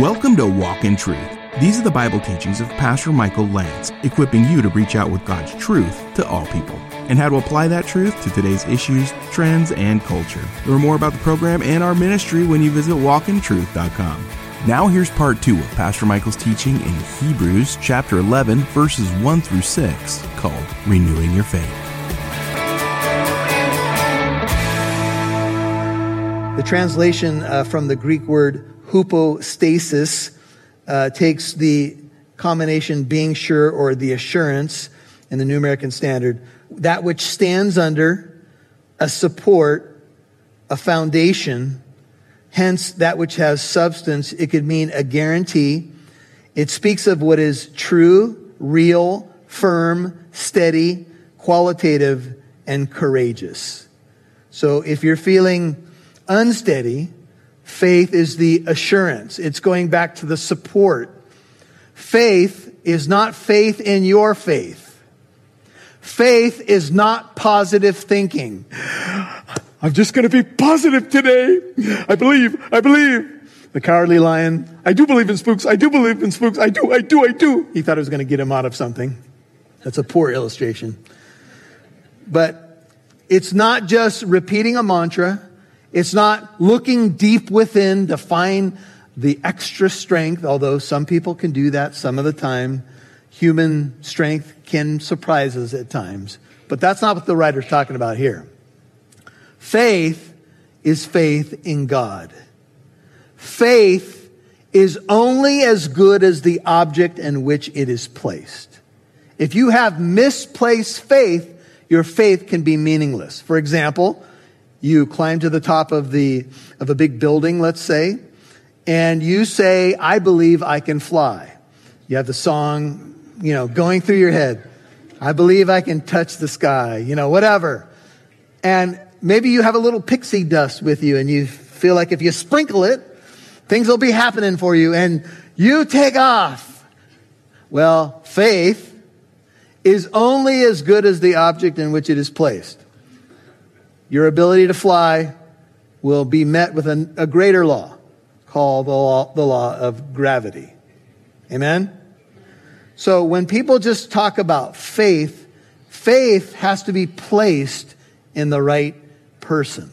Welcome to Walk in Truth. These are the Bible teachings of Pastor Michael Lantz, equipping you to reach out with God's truth to all people and how to apply that truth to today's issues, trends, and culture. Learn more about the program and our ministry when you visit walkintruth.com. Now here's part two of Pastor Michael's teaching in Hebrews chapter 11 verses 1 through 6 called Renewing Your Faith. The translation uh, from the Greek word hypostasis uh, takes the combination being sure or the assurance in the New American Standard, that which stands under a support, a foundation, hence that which has substance. It could mean a guarantee. It speaks of what is true, real, firm, steady, qualitative, and courageous. So if you're feeling unsteady, Faith is the assurance. It's going back to the support. Faith is not faith in your faith. Faith is not positive thinking. I'm just going to be positive today. I believe, I believe. The cowardly lion, I do believe in spooks. I do believe in spooks. I do, I do, I do. He thought it was going to get him out of something. That's a poor illustration. But it's not just repeating a mantra. It's not looking deep within to find the extra strength, although some people can do that some of the time. Human strength can surprise us at times. But that's not what the writer's talking about here. Faith is faith in God. Faith is only as good as the object in which it is placed. If you have misplaced faith, your faith can be meaningless. For example, you climb to the top of the, of a big building, let's say, and you say, I believe I can fly. You have the song, you know, going through your head. I believe I can touch the sky, you know, whatever. And maybe you have a little pixie dust with you and you feel like if you sprinkle it, things will be happening for you and you take off. Well, faith is only as good as the object in which it is placed your ability to fly will be met with a, a greater law called the law, the law of gravity. Amen? So when people just talk about faith, faith has to be placed in the right person.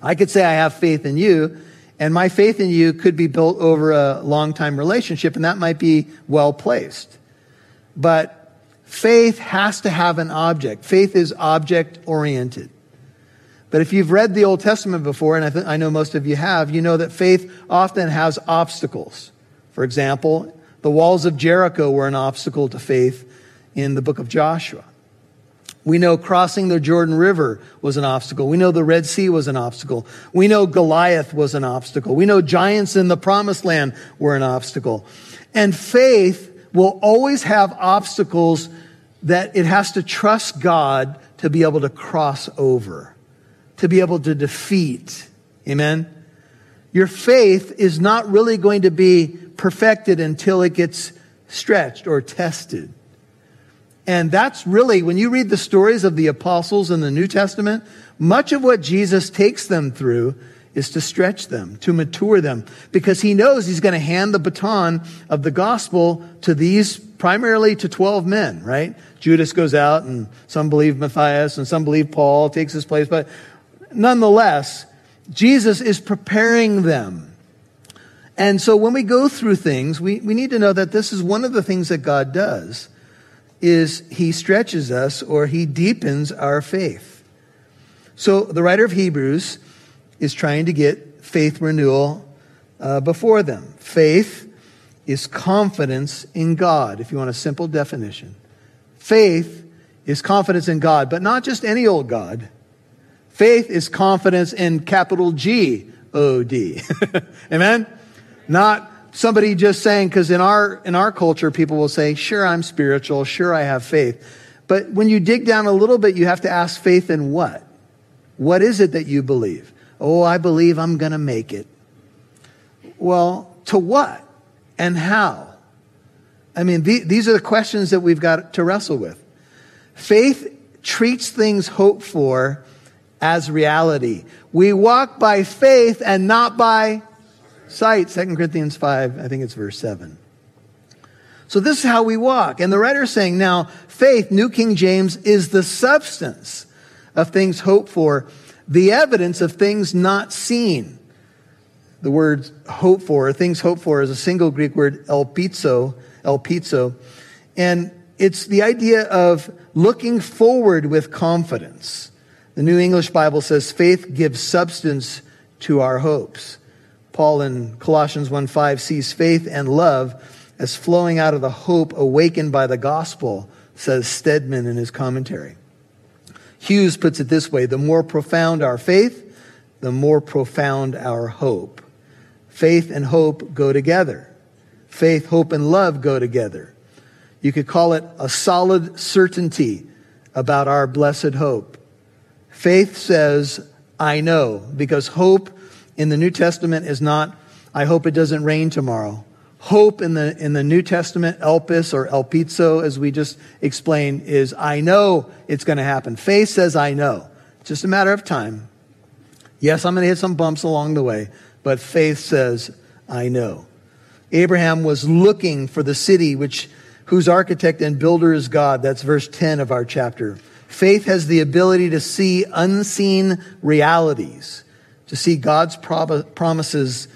I could say I have faith in you, and my faith in you could be built over a long time relationship, and that might be well placed. But faith has to have an object. Faith is object oriented. But if you've read the Old Testament before, and I, th- I know most of you have, you know that faith often has obstacles. For example, the walls of Jericho were an obstacle to faith in the book of Joshua. We know crossing the Jordan River was an obstacle. We know the Red Sea was an obstacle. We know Goliath was an obstacle. We know giants in the promised land were an obstacle. And faith will always have obstacles that it has to trust God to be able to cross over to be able to defeat. Amen? Your faith is not really going to be perfected until it gets stretched or tested. And that's really, when you read the stories of the apostles in the New Testament, much of what Jesus takes them through is to stretch them, to mature them, because he knows he's going to hand the baton of the gospel to these, primarily to 12 men, right? Judas goes out and some believe Matthias and some believe Paul takes his place, but nonetheless, Jesus is preparing them. And so when we go through things, we, we need to know that this is one of the things that God does is he stretches us or he deepens our faith. So the writer of Hebrews is trying to get faith renewal uh, before them. Faith is confidence in God, if you want a simple definition. Faith is confidence in God, but not just any old God. Faith is confidence in capital G O D. Amen? Not somebody just saying, because in our, in our culture, people will say, sure, I'm spiritual, sure, I have faith. But when you dig down a little bit, you have to ask faith in what? What is it that you believe? Oh, I believe I'm going to make it. Well, to what and how? I mean, these are the questions that we've got to wrestle with. Faith treats things hoped for as reality. We walk by faith and not by Sight, 2 Corinthians 5, I think it's verse 7. So this is how we walk. And the writer is saying now, faith, New King James, is the substance of things hoped for, the evidence of things not seen. The word hope for, things hoped for, is a single Greek word, elpizo, elpizo. And it's the idea of looking forward with confidence. The New English Bible says faith gives substance to our hopes. Paul in Colossians 1:5 sees faith and love as flowing out of the hope awakened by the gospel, says Stedman in his commentary. Hughes puts it this way, the more profound our faith, the more profound our hope. Faith and hope go together. Faith, hope, and love go together. You could call it a solid certainty about our blessed hope. Faith says, I know, because hope in the New Testament is not, I hope it doesn't rain tomorrow. Hope in the, in the New Testament, elpis or elpizo, as we just explained, is I know it's going to happen. Faith says, I know. It's just a matter of time. Yes, I'm going to hit some bumps along the way, but faith says, I know. Abraham was looking for the city which whose architect and builder is God. That's verse 10 of our chapter. Faith has the ability to see unseen realities, to see God's promises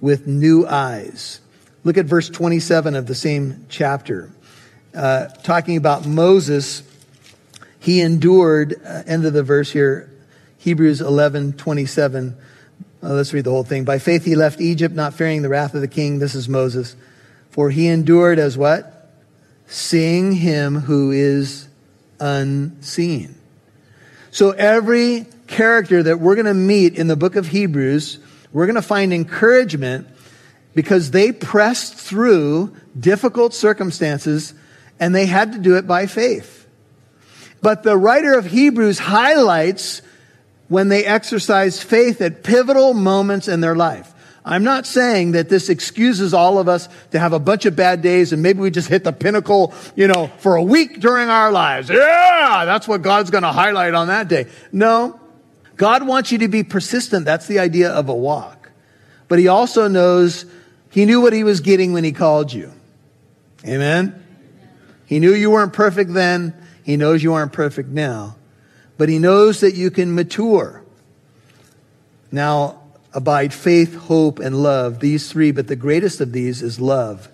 with new eyes. Look at verse 27 of the same chapter. Uh, talking about Moses, he endured, uh, end of the verse here, Hebrews 11, 27. Uh, let's read the whole thing. By faith he left Egypt, not fearing the wrath of the king. This is Moses. For he endured as what? seeing him who is unseen. So every character that we're going to meet in the book of Hebrews, we're going to find encouragement because they pressed through difficult circumstances and they had to do it by faith. But the writer of Hebrews highlights when they exercise faith at pivotal moments in their life. I'm not saying that this excuses all of us to have a bunch of bad days and maybe we just hit the pinnacle, you know, for a week during our lives. Yeah, that's what God's going to highlight on that day. No, God wants you to be persistent. That's the idea of a walk. But he also knows he knew what he was getting when he called you. Amen. He knew you weren't perfect then. He knows you aren't perfect now. But he knows that you can mature. Now, abide faith, hope, and love. These three, but the greatest of these is love.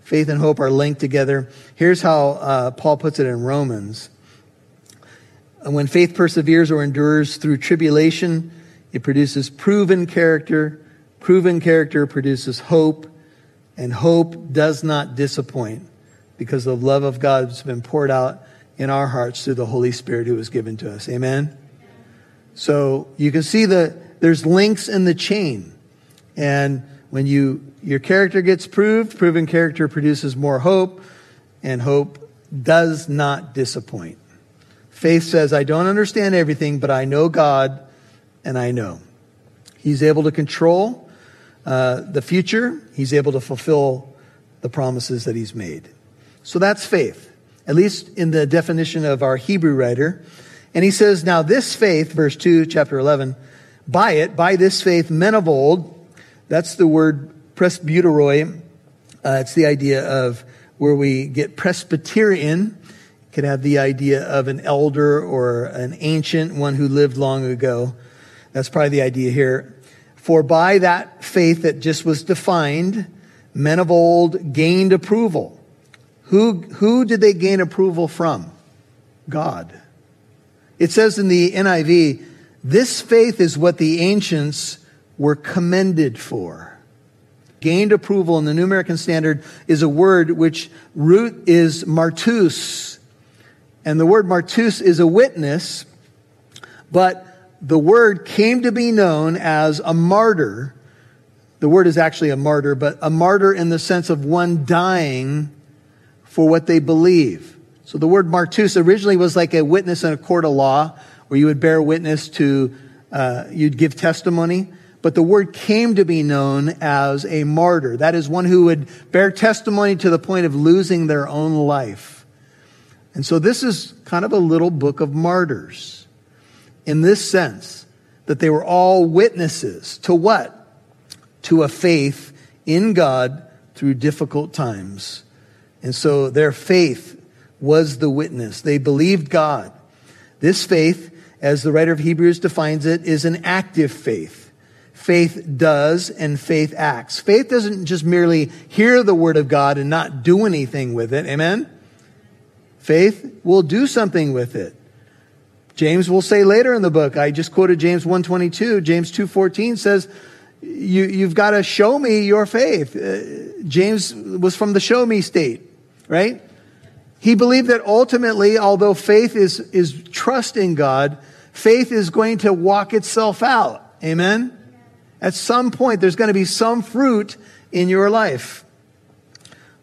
Faith and hope are linked together. Here's how uh, Paul puts it in Romans. When faith perseveres or endures through tribulation, it produces proven character. Proven character produces hope, and hope does not disappoint because the love of God has been poured out in our hearts through the Holy Spirit who was given to us. Amen? So you can see the, there's links in the chain. And when you, your character gets proved, proven character produces more hope, and hope does not disappoint. Faith says, I don't understand everything, but I know God, and I know. He's able to control uh, the future. He's able to fulfill the promises that he's made. So that's faith, at least in the definition of our Hebrew writer. And he says, now this faith, verse 2, chapter 11, by it, by this faith, men of old, that's the word presbyteroi. Uh, it's the idea of where we get Presbyterian. It could have the idea of an elder or an ancient, one who lived long ago. That's probably the idea here. For by that faith that just was defined, men of old gained approval. Who, who did they gain approval from? God. It says in the NIV, this faith is what the ancients were commended for. Gained approval in the New American Standard is a word which root is martus. And the word martus is a witness, but the word came to be known as a martyr. The word is actually a martyr, but a martyr in the sense of one dying for what they believe. So the word martus originally was like a witness in a court of law where you would bear witness to, uh, you'd give testimony. But the word came to be known as a martyr. That is one who would bear testimony to the point of losing their own life. And so this is kind of a little book of martyrs in this sense that they were all witnesses to what? to a faith in God through difficult times. And so their faith was the witness. They believed God. This faith, as the writer of Hebrews defines it, is an active faith. Faith does and faith acts. Faith doesn't just merely hear the word of God and not do anything with it. Amen? Faith will do something with it. James will say later in the book, I just quoted James 122, James 2.14 says, you, you've got to show me your faith. Uh, James was from the show me state, right? He believed that ultimately, although faith is, is trust in God, faith is going to walk itself out. Amen? At some point, there's going to be some fruit in your life.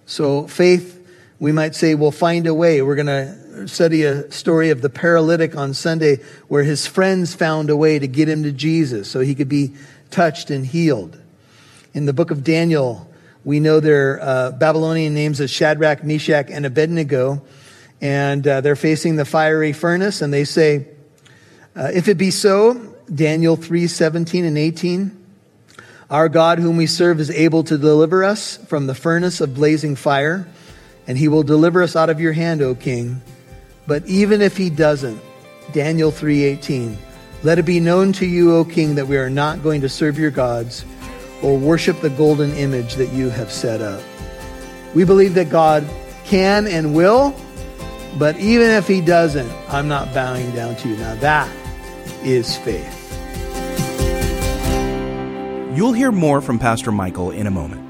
So faith, we might say, will find a way. We're going to study a story of the paralytic on Sunday where his friends found a way to get him to Jesus so he could be touched and healed. In the book of Daniel, we know their uh, Babylonian names as Shadrach, Meshach, and Abednego, and uh, they're facing the fiery furnace, and they say, uh, "If it be so, Daniel three seventeen and eighteen, our God, whom we serve, is able to deliver us from the furnace of blazing fire, and He will deliver us out of your hand, O King." But even if he doesn't, Daniel 3:18, let it be known to you, O king, that we are not going to serve your gods or worship the golden image that you have set up. We believe that God can and will, but even if he doesn't, I'm not bowing down to you. Now that is faith. You'll hear more from Pastor Michael in a moment.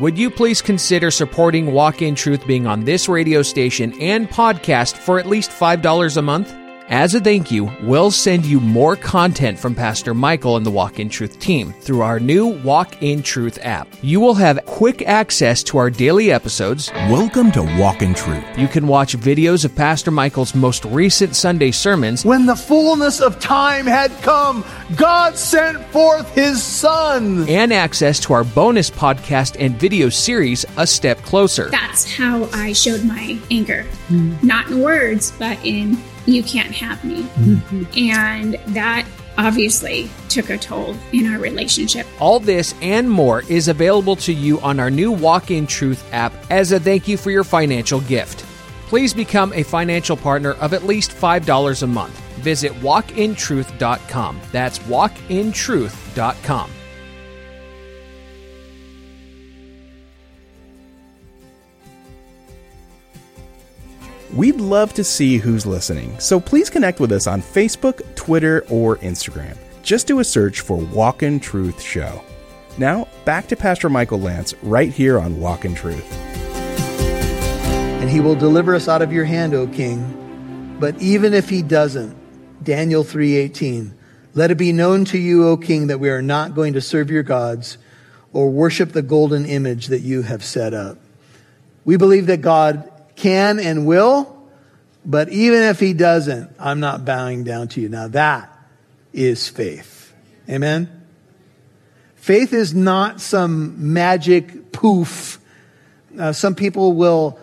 Would you please consider supporting Walk in Truth being on this radio station and podcast for at least $5 a month? As a thank you, we'll send you more content from Pastor Michael and the Walk in Truth team through our new Walk in Truth app. You will have quick access to our daily episodes. Welcome to Walk in Truth. You can watch videos of Pastor Michael's most recent Sunday sermons. When the fullness of time had come, God sent forth his Son. And access to our bonus podcast and video series, A Step Closer. That's how I showed my anger. Mm. Not in words, but in you can't have me. Mm-hmm. And that obviously took a toll in our relationship. All this and more is available to you on our new Walk in Truth app as a thank you for your financial gift. Please become a financial partner of at least $5 a month. Visit walkintruth.com. That's walkintruth.com. We'd love to see who's listening, so please connect with us on Facebook, Twitter, or Instagram. Just do a search for Walk in Truth Show. Now, back to Pastor Michael Lantz right here on Walk in Truth. And he will deliver us out of your hand, O king. But even if he doesn't, Daniel 3:18, let it be known to you, O king, that we are not going to serve your gods or worship the golden image that you have set up. We believe that God can and will, but even if he doesn't, I'm not bowing down to you. Now that is faith. Amen? Faith is not some magic poof. Uh, some people will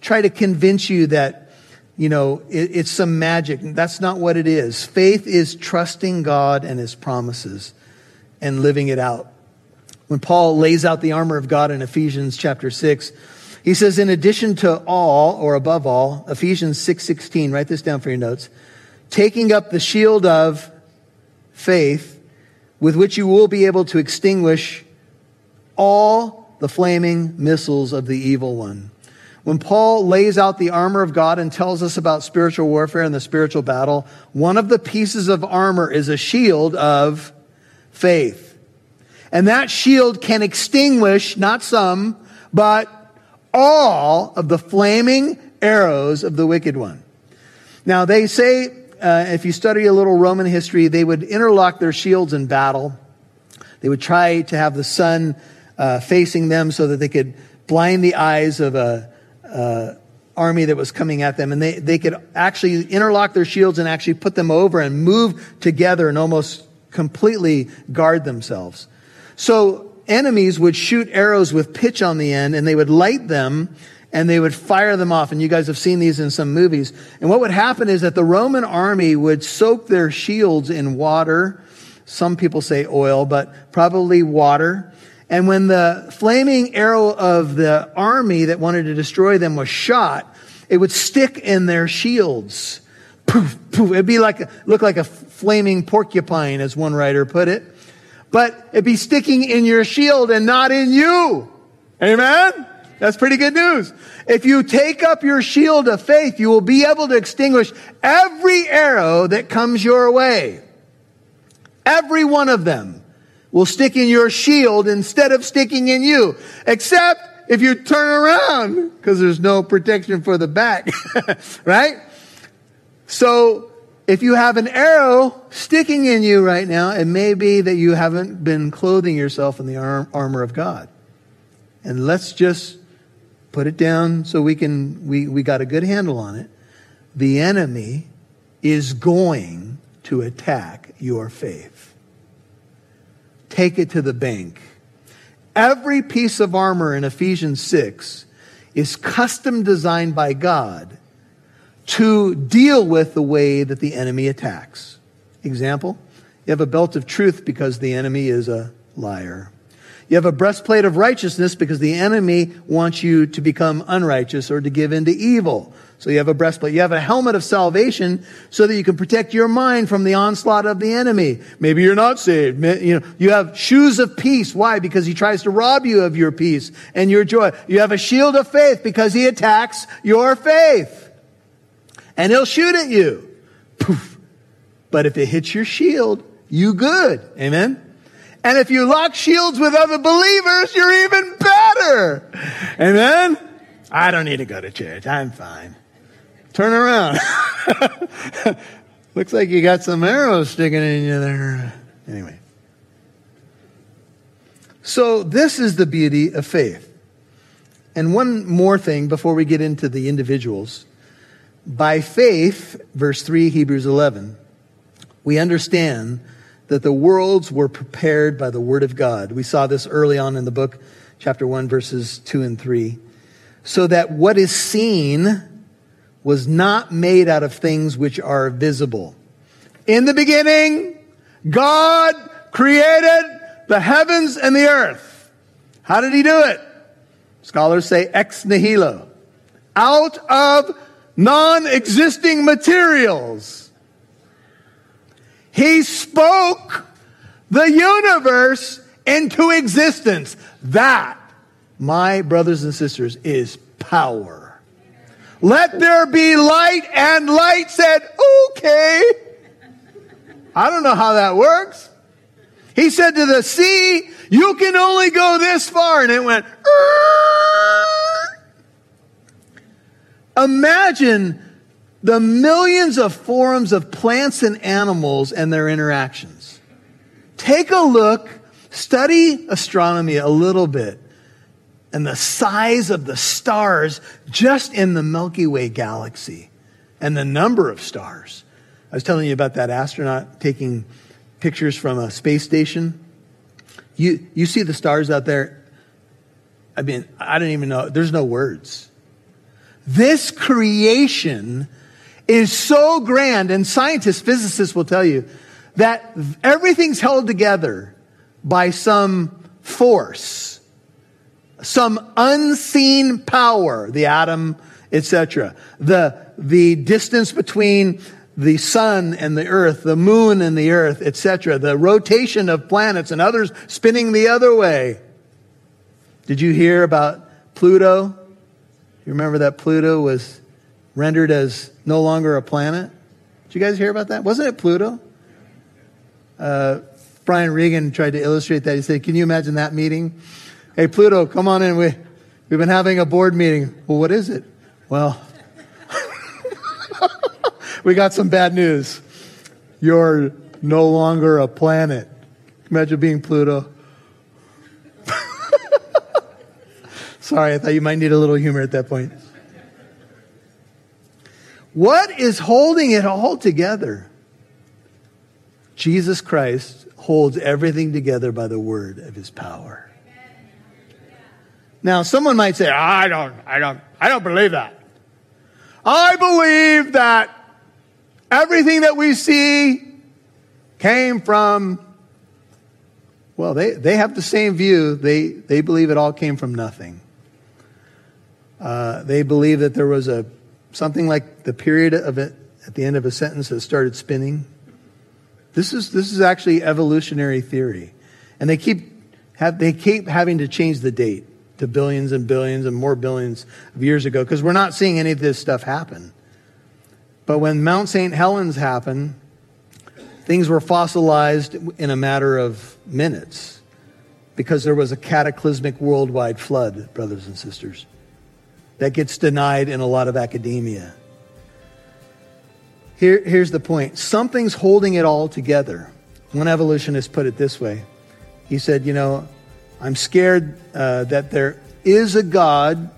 try to convince you that, you know, it, it's some magic. That's not what it is. Faith is trusting God and his promises and living it out. When Paul lays out the armor of God in Ephesians chapter 6, he says, in addition to all, or above all, Ephesians 6.16, write this down for your notes, taking up the shield of faith, with which you will be able to extinguish all the flaming missiles of the evil one. When Paul lays out the armor of God and tells us about spiritual warfare and the spiritual battle, one of the pieces of armor is a shield of faith. And that shield can extinguish, not some, but all of the flaming arrows of the wicked one. Now, they say, uh, if you study a little Roman history, they would interlock their shields in battle. They would try to have the sun uh, facing them so that they could blind the eyes of a army that was coming at them. And they, they could actually interlock their shields and actually put them over and move together and almost completely guard themselves. So enemies would shoot arrows with pitch on the end and they would light them and they would fire them off. And you guys have seen these in some movies. And what would happen is that the Roman army would soak their shields in water Some people say oil, but probably water. And when the flaming arrow of the army that wanted to destroy them was shot, it would stick in their shields. Poof, poof. It'd be like, look like a flaming porcupine, as one writer put it. But it'd be sticking in your shield and not in you. Amen? That's pretty good news. If you take up your shield of faith, you will be able to extinguish every arrow that comes your way. Every one of them will stick in your shield instead of sticking in you. Except if you turn around, because there's no protection for the back, right? So if you have an arrow sticking in you right now, it may be that you haven't been clothing yourself in the armor of God. And let's just put it down so we can, we, we got a good handle on it. The enemy is going to attack your faith. Take it to the bank. Every piece of armor in Ephesians 6 is custom designed by God to deal with the way that the enemy attacks. Example, you have a belt of truth because the enemy is a liar. You have a breastplate of righteousness because the enemy wants you to become unrighteous or to give in to evil. So you have a breastplate. You have a helmet of salvation so that you can protect your mind from the onslaught of the enemy. Maybe you're not saved. You know, you have shoes of peace. Why? Because he tries to rob you of your peace and your joy. You have a shield of faith because he attacks your faith. And he'll shoot at you. Poof. But if it hits your shield, you good. Amen? And if you lock shields with other believers, you're even better. Amen? I don't need to go to church. I'm fine. Turn around. Looks like you got some arrows sticking in you there. Anyway. So this is the beauty of faith. And one more thing before we get into the individuals. By faith, verse 3, Hebrews 11, we understand that the worlds were prepared by the word of God. We saw this early on in the book, chapter 1, verses 2 and 3. So that what is seen was not made out of things which are visible. In the beginning, God created the heavens and the earth. How did he do it? Scholars say ex nihilo. Out of non-existing materials he spoke the universe into existence. That, my brothers and sisters, is power. Let there be light, and light said, okay. I don't know how that works. He said to the sea, you can only go this far. And it went, Imagine the millions of forms of plants and animals and their interactions. Take a look, study astronomy a little bit, and the size of the stars just in the Milky Way galaxy and the number of stars. I was telling you about that astronaut taking pictures from a space station. You, you see the stars out there. I mean, I don't even know. There's no words. This creation is so grand, and scientists, physicists will tell you that everything's held together by some force, some unseen power, the atom, etc. The, the distance between the sun and the earth, the moon and the earth, etc. The rotation of planets and others spinning the other way. Did you hear about Pluto? You remember that Pluto was rendered as no longer a planet. Did you guys hear about that? Wasn't it Pluto? Uh, Brian Regan tried to illustrate that. He said, Can you imagine that meeting? Hey, Pluto, come on in. We, we've been having a board meeting. Well, what is it? Well, we got some bad news. You're no longer a planet. Imagine being Pluto. Sorry, I thought you might need a little humor at that point. What is holding it all together? Jesus Christ holds everything together by the word of his power. Now, someone might say, I don't, I don't, I don't believe that. I believe that everything that we see came from Well, they, they have the same view. They, they believe it all came from nothing. Uh, they believe that there was a something like the period of it at the end of a sentence that started spinning. This is this is actually evolutionary theory, and they keep have they keep having to change the date to billions and billions and more billions of years ago because we're not seeing any of this stuff happen. But when Mount St. Helens happened, things were fossilized in a matter of minutes because there was a cataclysmic worldwide flood, brothers and sisters. That gets denied in a lot of academia. Here, here's the point something's holding it all together. One evolutionist put it this way He said, You know, I'm scared uh, that there is a God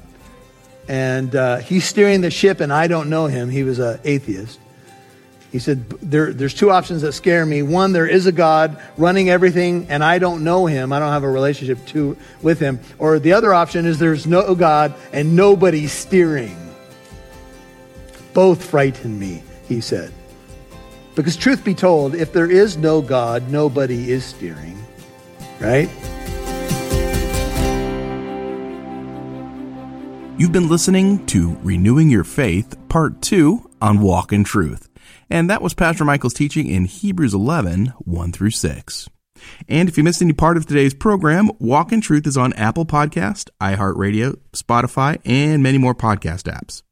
and uh, he's steering the ship and I don't know him. He was an atheist. He said, there, There's two options that scare me. One, there is a God running everything and I don't know him. I don't have a relationship to, with him. Or the other option is there's no God and nobody's steering. Both frighten me, he said. Because, truth be told, if there is no God, nobody is steering, right? You've been listening to Renewing Your Faith, Part 2 on Walk in Truth. And that was Pastor Michael's teaching in Hebrews 11, 1 through 6. And if you missed any part of today's program, Walk in Truth is on Apple Podcast, iHeartRadio, Spotify, and many more podcast apps.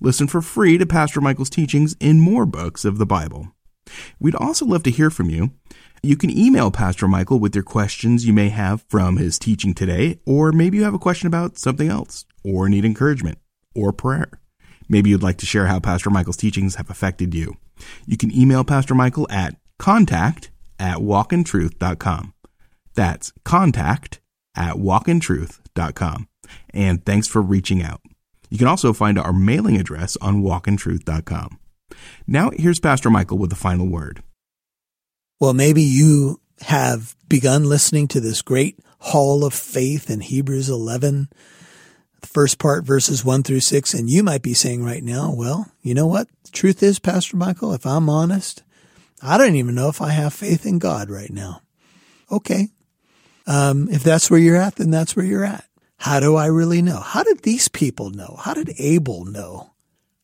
Listen for free to Pastor Michael's teachings in more books of the Bible. We'd also love to hear from you. You can email Pastor Michael with your questions you may have from his teaching today, or maybe you have a question about something else or need encouragement or prayer. Maybe you'd like to share how Pastor Michael's teachings have affected you. You can email Pastor Michael at contact at walkintruth.com. That's contact at walkintruth.com. And thanks for reaching out. You can also find our mailing address on walkintruth.com. Now, here's Pastor Michael with the final word. Well, maybe you have begun listening to this great hall of faith in Hebrews 11 first part, verses one through six. And you might be saying right now, well, you know what? The truth is, Pastor Michael, if I'm honest, I don't even know if I have faith in God right now. Okay. Um, if that's where you're at, then that's where you're at. How do I really know? How did these people know? How did Abel know?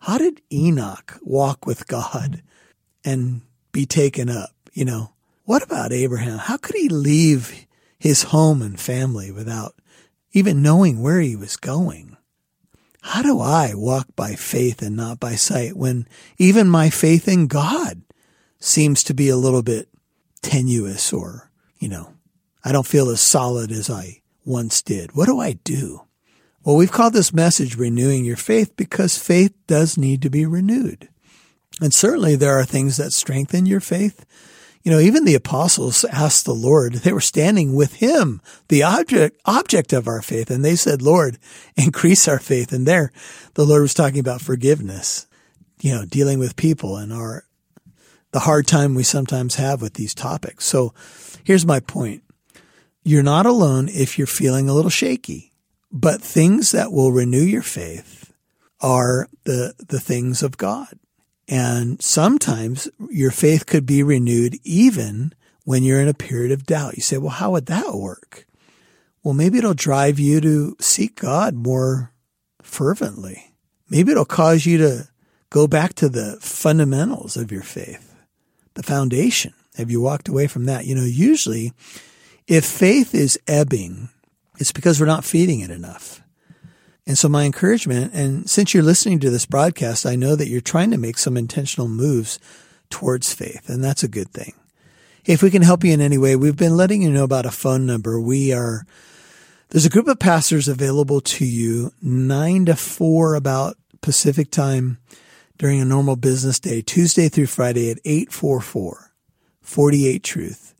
How did Enoch walk with God and be taken up? You know, what about Abraham? How could he leave his home and family without even knowing where he was going. How do I walk by faith and not by sight when even my faith in God seems to be a little bit tenuous or, you know, I don't feel as solid as I once did? What do I do? Well, we've called this message renewing your faith because faith does need to be renewed. And certainly there are things that strengthen your faith you know, even the apostles asked the Lord, they were standing with him, the object, object of our faith. And they said, Lord, increase our faith. And there, the Lord was talking about forgiveness, you know, dealing with people and our, the hard time we sometimes have with these topics. So here's my point. You're not alone if you're feeling a little shaky, but things that will renew your faith are the, the things of God. And sometimes your faith could be renewed even when you're in a period of doubt. You say, well, how would that work? Well, maybe it'll drive you to seek God more fervently. Maybe it'll cause you to go back to the fundamentals of your faith, the foundation. Have you walked away from that? You know, usually if faith is ebbing, it's because we're not feeding it enough. And so my encouragement, and since you're listening to this broadcast, I know that you're trying to make some intentional moves towards faith, and that's a good thing. If we can help you in any way, we've been letting you know about a phone number. We are, there's a group of pastors available to you nine to four about Pacific time during a normal business day, Tuesday through Friday at 844 48 Truth.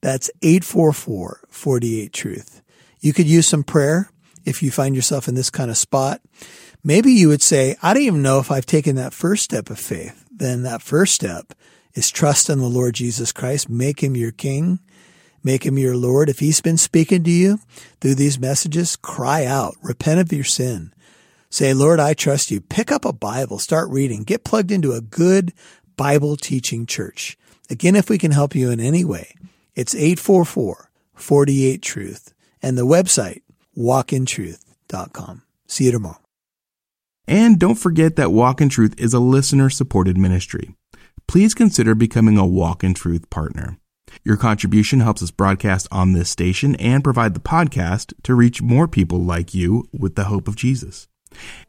That's 844 48 Truth. You could use some prayer if you find yourself in this kind of spot, maybe you would say, I don't even know if I've taken that first step of faith. Then that first step is trust in the Lord Jesus Christ. Make him your king. Make him your Lord. If he's been speaking to you through these messages, cry out, repent of your sin. Say, Lord, I trust you. Pick up a Bible, start reading, get plugged into a good Bible teaching church. Again, if we can help you in any way, it's 844 48 Truth, and the website walkintruth.com. See you tomorrow. And don't forget that Walk in Truth is a listener supported ministry. Please consider becoming a Walk in Truth partner. Your contribution helps us broadcast on this station and provide the podcast to reach more people like you with the hope of Jesus.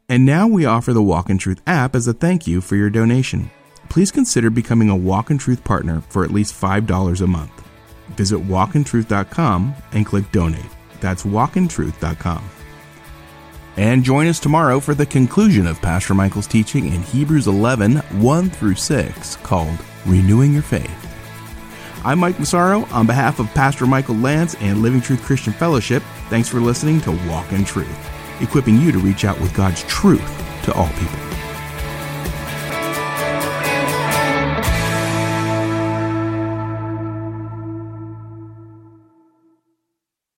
And now we offer the Walk in Truth app as a thank you for your donation. Please consider becoming a Walk in Truth partner for at least $5 a month. Visit walkintruth.com and click donate. That's walkintruth.com. And join us tomorrow for the conclusion of Pastor Michael's teaching in Hebrews 11 1 through 6, called Renewing Your Faith. I'm Mike Massaro. On behalf of Pastor Michael Lantz and Living Truth Christian Fellowship, thanks for listening to Walk in Truth, equipping you to reach out with God's truth to all people.